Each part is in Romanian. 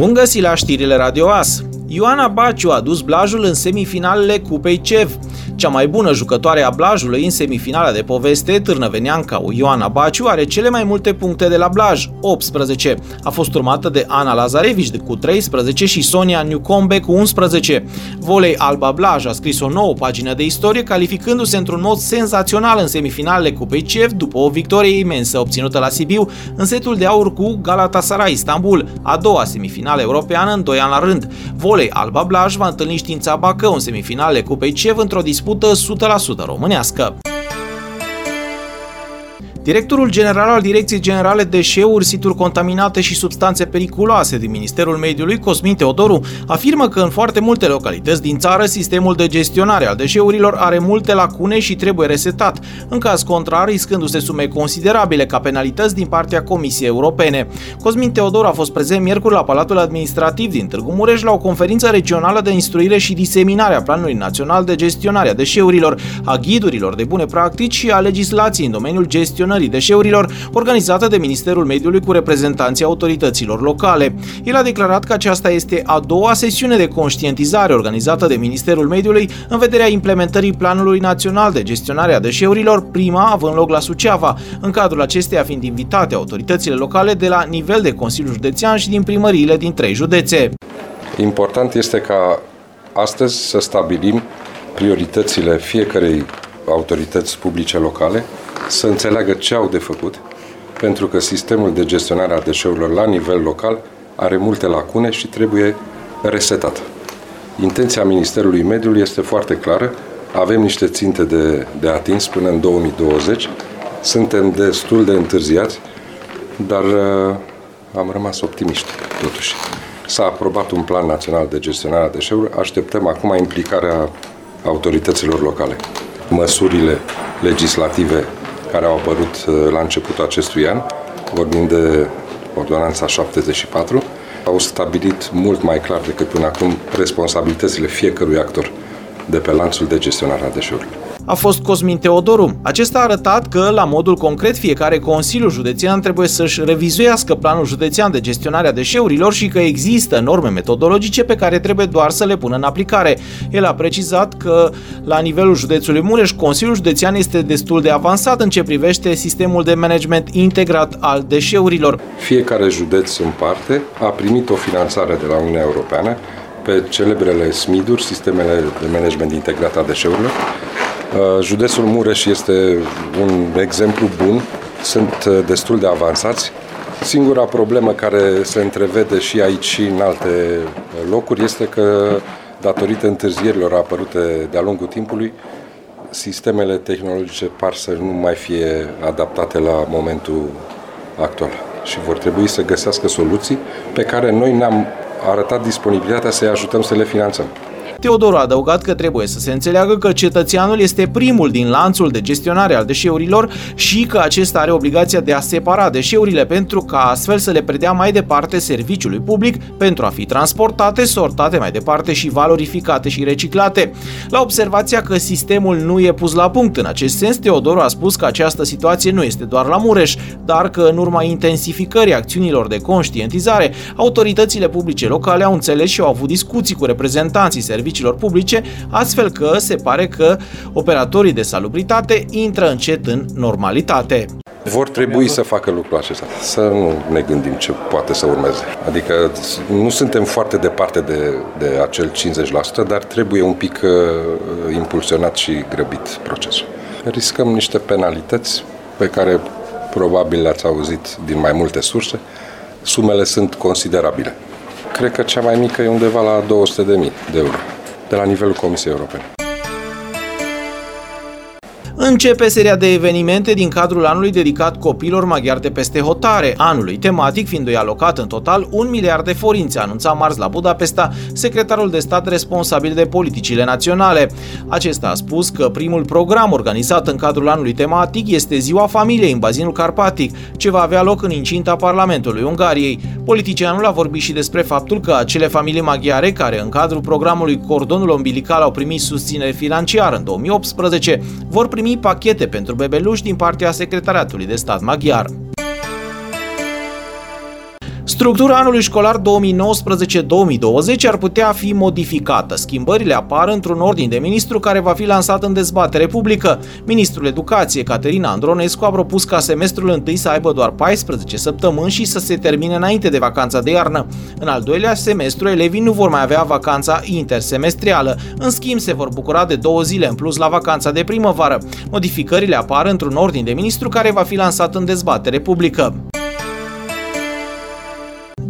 Bun găsit la știrile Radio As! Ioana Baciu a dus Blajul în semifinalele Cupei CEV. Cea mai bună jucătoare a Blajului în semifinala de poveste, târnăveneanca Ioana Baciu, are cele mai multe puncte de la Blaj, 18. A fost urmată de Ana Lazarevici cu 13 și Sonia Newcombe cu 11. Volei Alba Blaj a scris o nouă pagină de istorie, calificându-se într-un mod senzațional în semifinalele Cupei CEV după o victorie imensă obținută la Sibiu în setul de aur cu Galatasaray Istanbul, a doua semifinală europeană în 2 ani la rând. Volei volei Alba Blaj va întâlni știința Bacău în semifinale Cupei CEV într-o dispută 100% românească. Directorul general al Direcției Generale Deșeuri, situri contaminate și substanțe periculoase din Ministerul Mediului, Cosmin Teodoru, afirmă că în foarte multe localități din țară sistemul de gestionare al deșeurilor are multe lacune și trebuie resetat, în caz contrar riscându-se sume considerabile ca penalități din partea Comisiei Europene. Cosmin Teodoru a fost prezent miercuri la Palatul Administrativ din Târgu Mureș la o conferință regională de instruire și diseminare a Planului Național de Gestionare a Deșeurilor, a ghidurilor de bune practici și a legislației în domeniul gestionării gestionării deșeurilor, organizată de Ministerul Mediului cu reprezentanții autorităților locale. El a declarat că aceasta este a doua sesiune de conștientizare organizată de Ministerul Mediului în vederea implementării Planului Național de Gestionare a Deșeurilor, prima având loc la Suceava, în cadrul acesteia fiind invitate autoritățile locale de la nivel de Consiliu Județean și din primăriile din trei județe. Important este ca astăzi să stabilim prioritățile fiecarei autorități publice locale să înțeleagă ce au de făcut, pentru că sistemul de gestionare a deșeurilor la nivel local are multe lacune și trebuie resetat. Intenția Ministerului Mediului este foarte clară. Avem niște ținte de, de atins până în 2020. Suntem destul de întârziați, dar uh, am rămas optimiști, totuși. S-a aprobat un plan național de gestionare a deșeurilor. Așteptăm acum implicarea autorităților locale. Măsurile legislative care au apărut uh, la începutul acestui an, vorbind de Ordonanța 74, au stabilit mult mai clar decât până acum responsabilitățile fiecărui actor de pe lanțul de gestionare a deșeurilor a fost Cosmin Teodoru. Acesta a arătat că, la modul concret, fiecare Consiliu Județean trebuie să-și revizuiască planul județean de gestionare a deșeurilor și că există norme metodologice pe care trebuie doar să le pună în aplicare. El a precizat că, la nivelul județului Mureș, Consiliul Județean este destul de avansat în ce privește sistemul de management integrat al deșeurilor. Fiecare județ în parte a primit o finanțare de la Uniunea Europeană pe celebrele SMID-uri, sistemele de management integrat a deșeurilor, Uh, județul Mureș este un exemplu bun, sunt uh, destul de avansați. Singura problemă care se întrevede și aici și în alte uh, locuri este că, datorită întârzierilor apărute de-a lungul timpului, sistemele tehnologice par să nu mai fie adaptate la momentul actual și vor trebui să găsească soluții pe care noi ne-am arătat disponibilitatea să-i ajutăm să le finanțăm. Teodor a adăugat că trebuie să se înțeleagă că cetățeanul este primul din lanțul de gestionare al deșeurilor și că acesta are obligația de a separa deșeurile pentru ca astfel să le predea mai departe serviciului public pentru a fi transportate, sortate mai departe și valorificate și reciclate. La observația că sistemul nu e pus la punct în acest sens, Teodor a spus că această situație nu este doar la Mureș, dar că în urma intensificării acțiunilor de conștientizare, autoritățile publice locale au înțeles și au avut discuții cu reprezentanții serviciului serviciilor publice, astfel că se pare că operatorii de salubritate intră încet în normalitate. Vor trebui să facă lucrul acesta, să nu ne gândim ce poate să urmeze. Adică nu suntem foarte departe de, de acel 50%, dar trebuie un pic uh, impulsionat și grăbit procesul. Riscăm niște penalități pe care probabil le-ați auzit din mai multe surse. Sumele sunt considerabile. Cred că cea mai mică e undeva la 200.000 de euro de la nivelul Comisiei Europene. Începe seria de evenimente din cadrul anului dedicat copilor maghiari de peste hotare, anului tematic fiind alocat în total un miliard de forințe, anunța marți la Budapesta secretarul de stat responsabil de politicile naționale. Acesta a spus că primul program organizat în cadrul anului tematic este Ziua Familiei în bazinul Carpatic, ce va avea loc în incinta Parlamentului Ungariei. Politicianul a vorbit și despre faptul că acele familii maghiare care în cadrul programului Cordonul Umbilical au primit susținere financiară în 2018 vor primi pachete pentru bebeluși din partea Secretariatului de Stat Maghiar. Structura anului școlar 2019-2020 ar putea fi modificată. Schimbările apar într-un ordin de ministru care va fi lansat în dezbatere publică. Ministrul Educației, Caterina Andronescu, a propus ca semestrul întâi să aibă doar 14 săptămâni și să se termine înainte de vacanța de iarnă. În al doilea semestru, elevii nu vor mai avea vacanța intersemestrială. În schimb, se vor bucura de două zile în plus la vacanța de primăvară. Modificările apar într-un ordin de ministru care va fi lansat în dezbatere publică.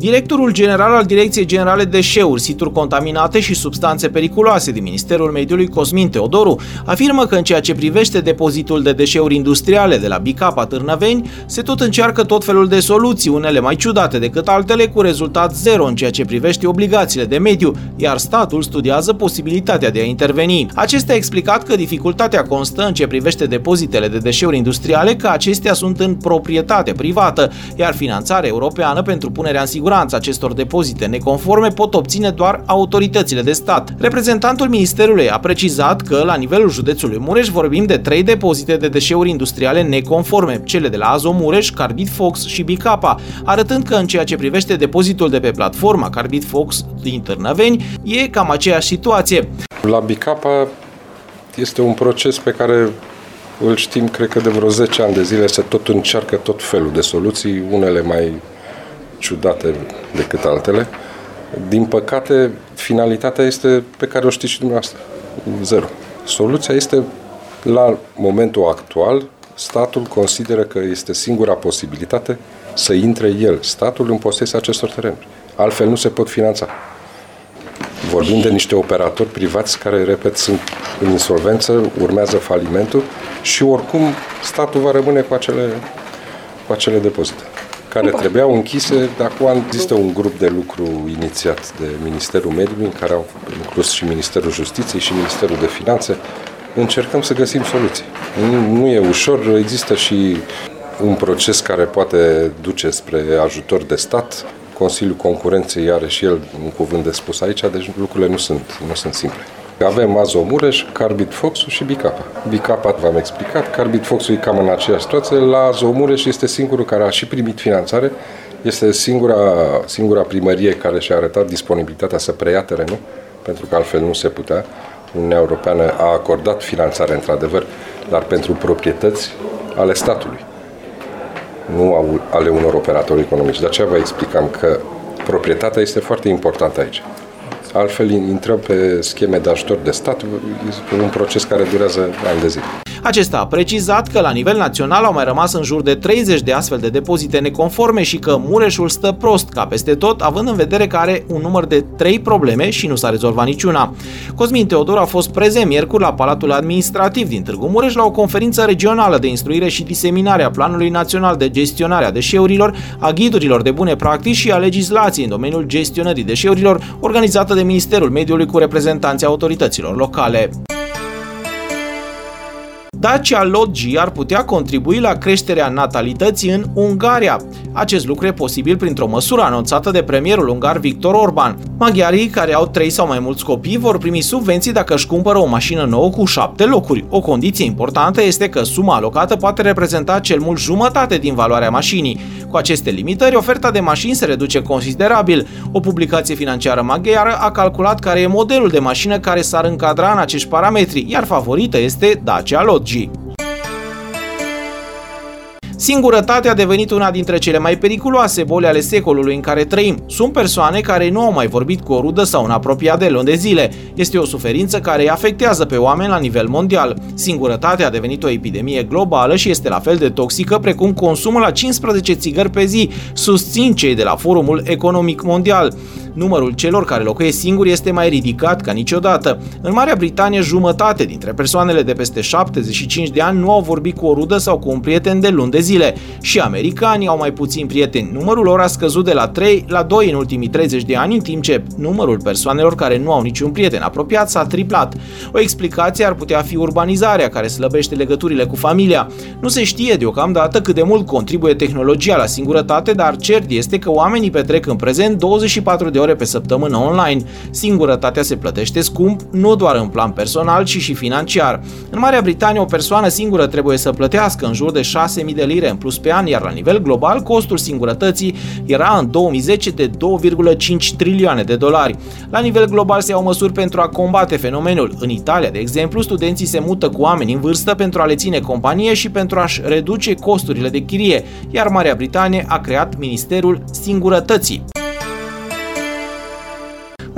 Directorul general al Direcției Generale Deșeuri, situri contaminate și substanțe periculoase din Ministerul Mediului Cosmin Teodoru afirmă că în ceea ce privește depozitul de deșeuri industriale de la Bicapa Târnăveni, se tot încearcă tot felul de soluții, unele mai ciudate decât altele, cu rezultat zero în ceea ce privește obligațiile de mediu, iar statul studiază posibilitatea de a interveni. Acesta a explicat că dificultatea constă în ce privește depozitele de deșeuri industriale, că acestea sunt în proprietate privată, iar finanțarea europeană pentru punerea în siguranță siguranță acestor depozite neconforme pot obține doar autoritățile de stat. Reprezentantul Ministerului a precizat că la nivelul județului Mureș vorbim de trei depozite de deșeuri industriale neconforme, cele de la Azo Mureș, Carbid Fox și Bicapa, arătând că în ceea ce privește depozitul de pe platforma Carbid Fox din Târnăveni, e cam aceeași situație. La Bicapa este un proces pe care îl știm, cred că de vreo 10 ani de zile se tot încearcă tot felul de soluții, unele mai ciudate decât altele. Din păcate, finalitatea este pe care o știți și dumneavoastră. Zero. Soluția este, la momentul actual, statul consideră că este singura posibilitate să intre el, statul, în posesia acestor terenuri. Altfel nu se pot finanța. Vorbim de niște operatori privați care, repet, sunt în insolvență, urmează falimentul și oricum statul va rămâne cu acele, cu acele depozite care trebuiau închise. De acum există un grup de lucru inițiat de Ministerul Mediului, în care au inclus și Ministerul Justiției și Ministerul de Finanțe. Încercăm să găsim soluții. Nu, nu e ușor, există și un proces care poate duce spre ajutor de stat. Consiliul Concurenței are și el un cuvânt de spus aici, deci lucrurile nu sunt, nu sunt simple. Avem Azo Mureș, Carbid Foxul și Bicapa. Bicapa v-am explicat, Carbid Foxul e cam în aceeași situație. La Azo Mureș este singurul care a și primit finanțare. Este singura, singura primărie care și-a arătat disponibilitatea să preia terenul, pentru că altfel nu se putea. Uniunea Europeană a acordat finanțare, într-adevăr, dar pentru proprietăți ale statului, nu ale unor operatori economici. De aceea vă explicam că proprietatea este foarte importantă aici. Altfel intrăm pe scheme de ajutor de stat, este un proces care durează ani de zile. Acesta a precizat că la nivel național au mai rămas în jur de 30 de astfel de depozite neconforme și că Mureșul stă prost ca peste tot, având în vedere că are un număr de 3 probleme și nu s-a rezolvat niciuna. Cosmin Teodor a fost prezent miercuri la Palatul Administrativ din Târgu Mureș la o conferință regională de instruire și diseminare a Planului Național de Gestionare a Deșeurilor, a ghidurilor de bune practici și a legislației în domeniul gestionării deșeurilor, organizată de Ministerul Mediului cu reprezentanții autorităților locale. Dacia Logi ar putea contribui la creșterea natalității în Ungaria. Acest lucru e posibil printr-o măsură anunțată de premierul ungar Victor Orban. Maghiarii care au trei sau mai mulți copii vor primi subvenții dacă își cumpără o mașină nouă cu șapte locuri. O condiție importantă este că suma alocată poate reprezenta cel mult jumătate din valoarea mașinii. Cu aceste limitări, oferta de mașini se reduce considerabil. O publicație financiară maghiară a calculat care e modelul de mașină care s-ar încadra în acești parametri, iar favorită este Dacia Logi. Singurătatea a devenit una dintre cele mai periculoase boli ale secolului în care trăim. Sunt persoane care nu au mai vorbit cu o rudă sau un apropiat de luni de zile. Este o suferință care îi afectează pe oameni la nivel mondial. Singurătatea a devenit o epidemie globală și este la fel de toxică precum consumul la 15 țigări pe zi, susțin cei de la Forumul Economic Mondial numărul celor care locuiesc singuri este mai ridicat ca niciodată. În Marea Britanie, jumătate dintre persoanele de peste 75 de ani nu au vorbit cu o rudă sau cu un prieten de luni de zile și americanii au mai puțini prieteni. Numărul lor a scăzut de la 3 la 2 în ultimii 30 de ani, în timp ce numărul persoanelor care nu au niciun prieten apropiat s-a triplat. O explicație ar putea fi urbanizarea, care slăbește legăturile cu familia. Nu se știe deocamdată cât de mult contribuie tehnologia la singurătate, dar cert este că oamenii petrec în prezent 24 de ore pe săptămână online. Singurătatea se plătește scump, nu doar în plan personal, ci și financiar. În Marea Britanie, o persoană singură trebuie să plătească în jur de 6.000 de lire în plus pe an, iar la nivel global, costul singurătății era în 2010 de 2,5 trilioane de dolari. La nivel global se iau măsuri pentru a combate fenomenul. În Italia, de exemplu, studenții se mută cu oameni în vârstă pentru a le ține companie și pentru a-și reduce costurile de chirie, iar Marea Britanie a creat Ministerul Singurătății.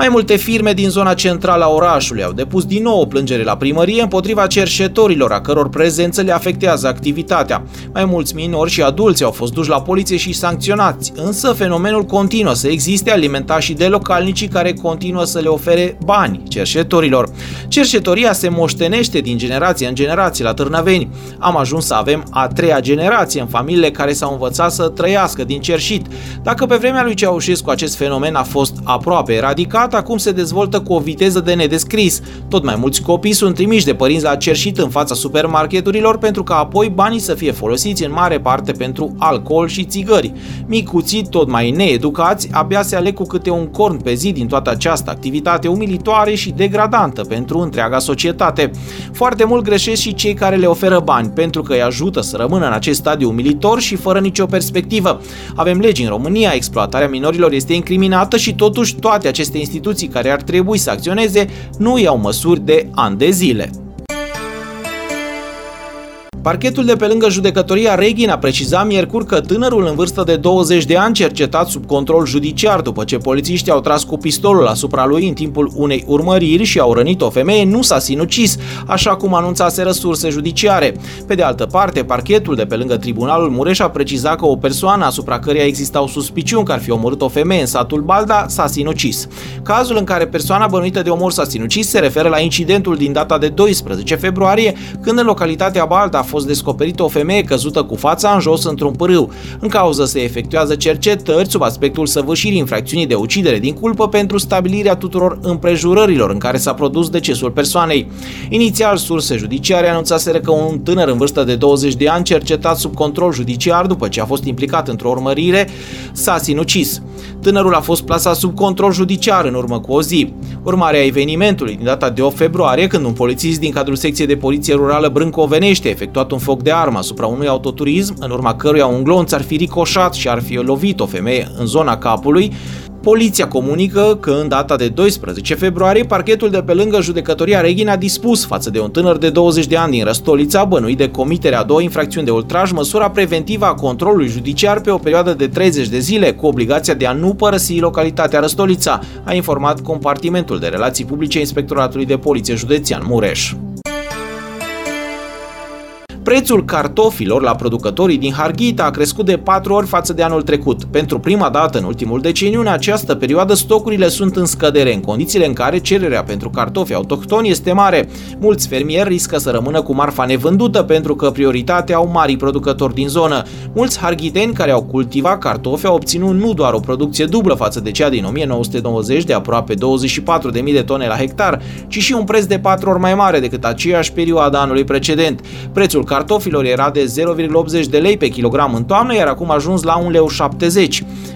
Mai multe firme din zona centrală a orașului au depus din nou o plângere la primărie împotriva cerșetorilor, a căror prezență le afectează activitatea. Mai mulți minori și adulți au fost duși la poliție și sancționați, însă fenomenul continuă să existe alimentat și de localnicii care continuă să le ofere bani cerșetorilor. Cerșetoria se moștenește din generație în generație la Târnăveni. Am ajuns să avem a treia generație în familiile care s-au învățat să trăiască din cerșit. Dacă pe vremea lui Ceaușescu acest fenomen a fost aproape eradicat, stat acum se dezvoltă cu o viteză de nedescris. Tot mai mulți copii sunt trimiși de părinți la cerșit în fața supermarketurilor pentru ca apoi banii să fie folosiți în mare parte pentru alcool și țigări. Micuții, tot mai needucați, abia se aleg cu câte un corn pe zi din toată această activitate umilitoare și degradantă pentru întreaga societate. Foarte mult greșesc și cei care le oferă bani pentru că îi ajută să rămână în acest stadiu umilitor și fără nicio perspectivă. Avem legi în România, exploatarea minorilor este incriminată și totuși toate aceste instituții instituții care ar trebui să acționeze nu iau măsuri de ani de zile. Parchetul de pe lângă judecătoria Reghin a precizat miercuri că tânărul în vârstă de 20 de ani cercetat sub control judiciar după ce polițiștii au tras cu pistolul asupra lui în timpul unei urmăriri și au rănit o femeie nu s-a sinucis, așa cum anunțase resurse judiciare. Pe de altă parte, parchetul de pe lângă tribunalul Mureș a precizat că o persoană asupra căreia existau suspiciuni că ar fi omorât o femeie în satul Balda s-a sinucis. Cazul în care persoana bănuită de omor s-a sinucis se referă la incidentul din data de 12 februarie, când în localitatea Balda a fost descoperită o femeie căzută cu fața în jos într-un pârâu. În cauză se efectuează cercetări sub aspectul săvârșirii infracțiunii de ucidere din culpă pentru stabilirea tuturor împrejurărilor în care s-a produs decesul persoanei. Inițial, surse judiciare anunțaseră că un tânăr în vârstă de 20 de ani cercetat sub control judiciar după ce a fost implicat într-o urmărire s-a sinucis. Tânărul a fost plasat sub control judiciar în urmă cu o zi. Urmarea evenimentului din data de 8 februarie, când un polițist din cadrul secției de poliție rurală Brâncovenește a efectuat un foc de armă asupra unui autoturism, în urma căruia un glonț ar fi ricoșat și ar fi lovit o femeie în zona capului, Poliția comunică că în data de 12 februarie, parchetul de pe lângă judecătoria Reghin a dispus față de un tânăr de 20 de ani din Răstolița, bănuit de comiterea a două infracțiuni de ultraj, măsura preventivă a controlului judiciar pe o perioadă de 30 de zile, cu obligația de a nu părăsi localitatea Răstolița, a informat compartimentul de relații publice Inspectoratului de Poliție Județean Mureș. Prețul cartofilor la producătorii din Harghita a crescut de 4 ori față de anul trecut. Pentru prima dată în ultimul deceniu, în această perioadă, stocurile sunt în scădere, în condițiile în care cererea pentru cartofi autohtoni este mare. Mulți fermieri riscă să rămână cu marfa nevândută pentru că prioritatea au mari producători din zonă. Mulți harghiteni care au cultivat cartofi au obținut nu doar o producție dublă față de cea din 1990 de aproape 24.000 de tone la hectar, ci și un preț de 4 ori mai mare decât aceeași perioadă anului precedent. Prețul cartofilor era de 0,80 de lei pe kilogram în toamnă, iar acum a ajuns la 1,70 lei.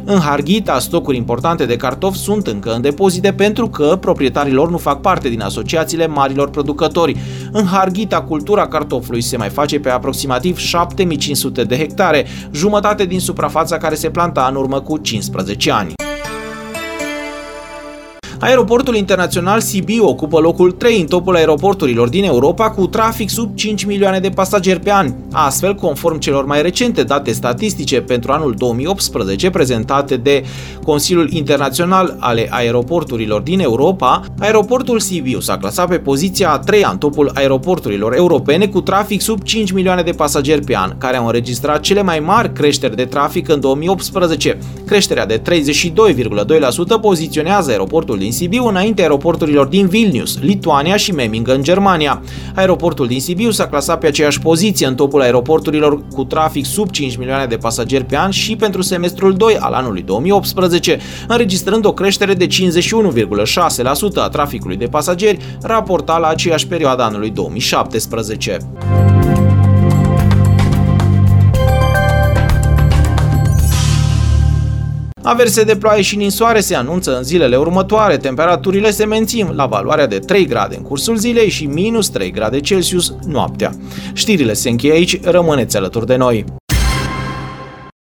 În Harghita, stocuri importante de cartofi sunt încă în depozite pentru că proprietarii lor nu fac parte din asociațiile marilor producători. În Harghita, cultura cartofului se mai face pe aproximativ 7500 de hectare, jumătate din suprafața care se planta în urmă cu 15 ani. Aeroportul internațional Sibiu ocupă locul 3 în topul aeroporturilor din Europa cu trafic sub 5 milioane de pasageri pe an. Astfel, conform celor mai recente date statistice pentru anul 2018 prezentate de Consiliul Internațional ale Aeroporturilor din Europa, aeroportul Sibiu s-a clasat pe poziția a treia în topul aeroporturilor europene cu trafic sub 5 milioane de pasageri pe an, care au înregistrat cele mai mari creșteri de trafic în 2018. Creșterea de 32,2% poziționează aeroportul din din Sibiu înainte aeroporturilor din Vilnius, Lituania și Memmingen în Germania. Aeroportul din Sibiu s-a clasat pe aceeași poziție în topul aeroporturilor cu trafic sub 5 milioane de pasageri pe an și pentru semestrul 2 al anului 2018, înregistrând o creștere de 51,6% a traficului de pasageri raportat la aceeași perioadă anului 2017. Averse de ploaie și ninsoare se anunță în zilele următoare, temperaturile se mențin la valoarea de 3 grade în cursul zilei și minus 3 grade Celsius noaptea. Știrile se încheie aici, rămâneți alături de noi.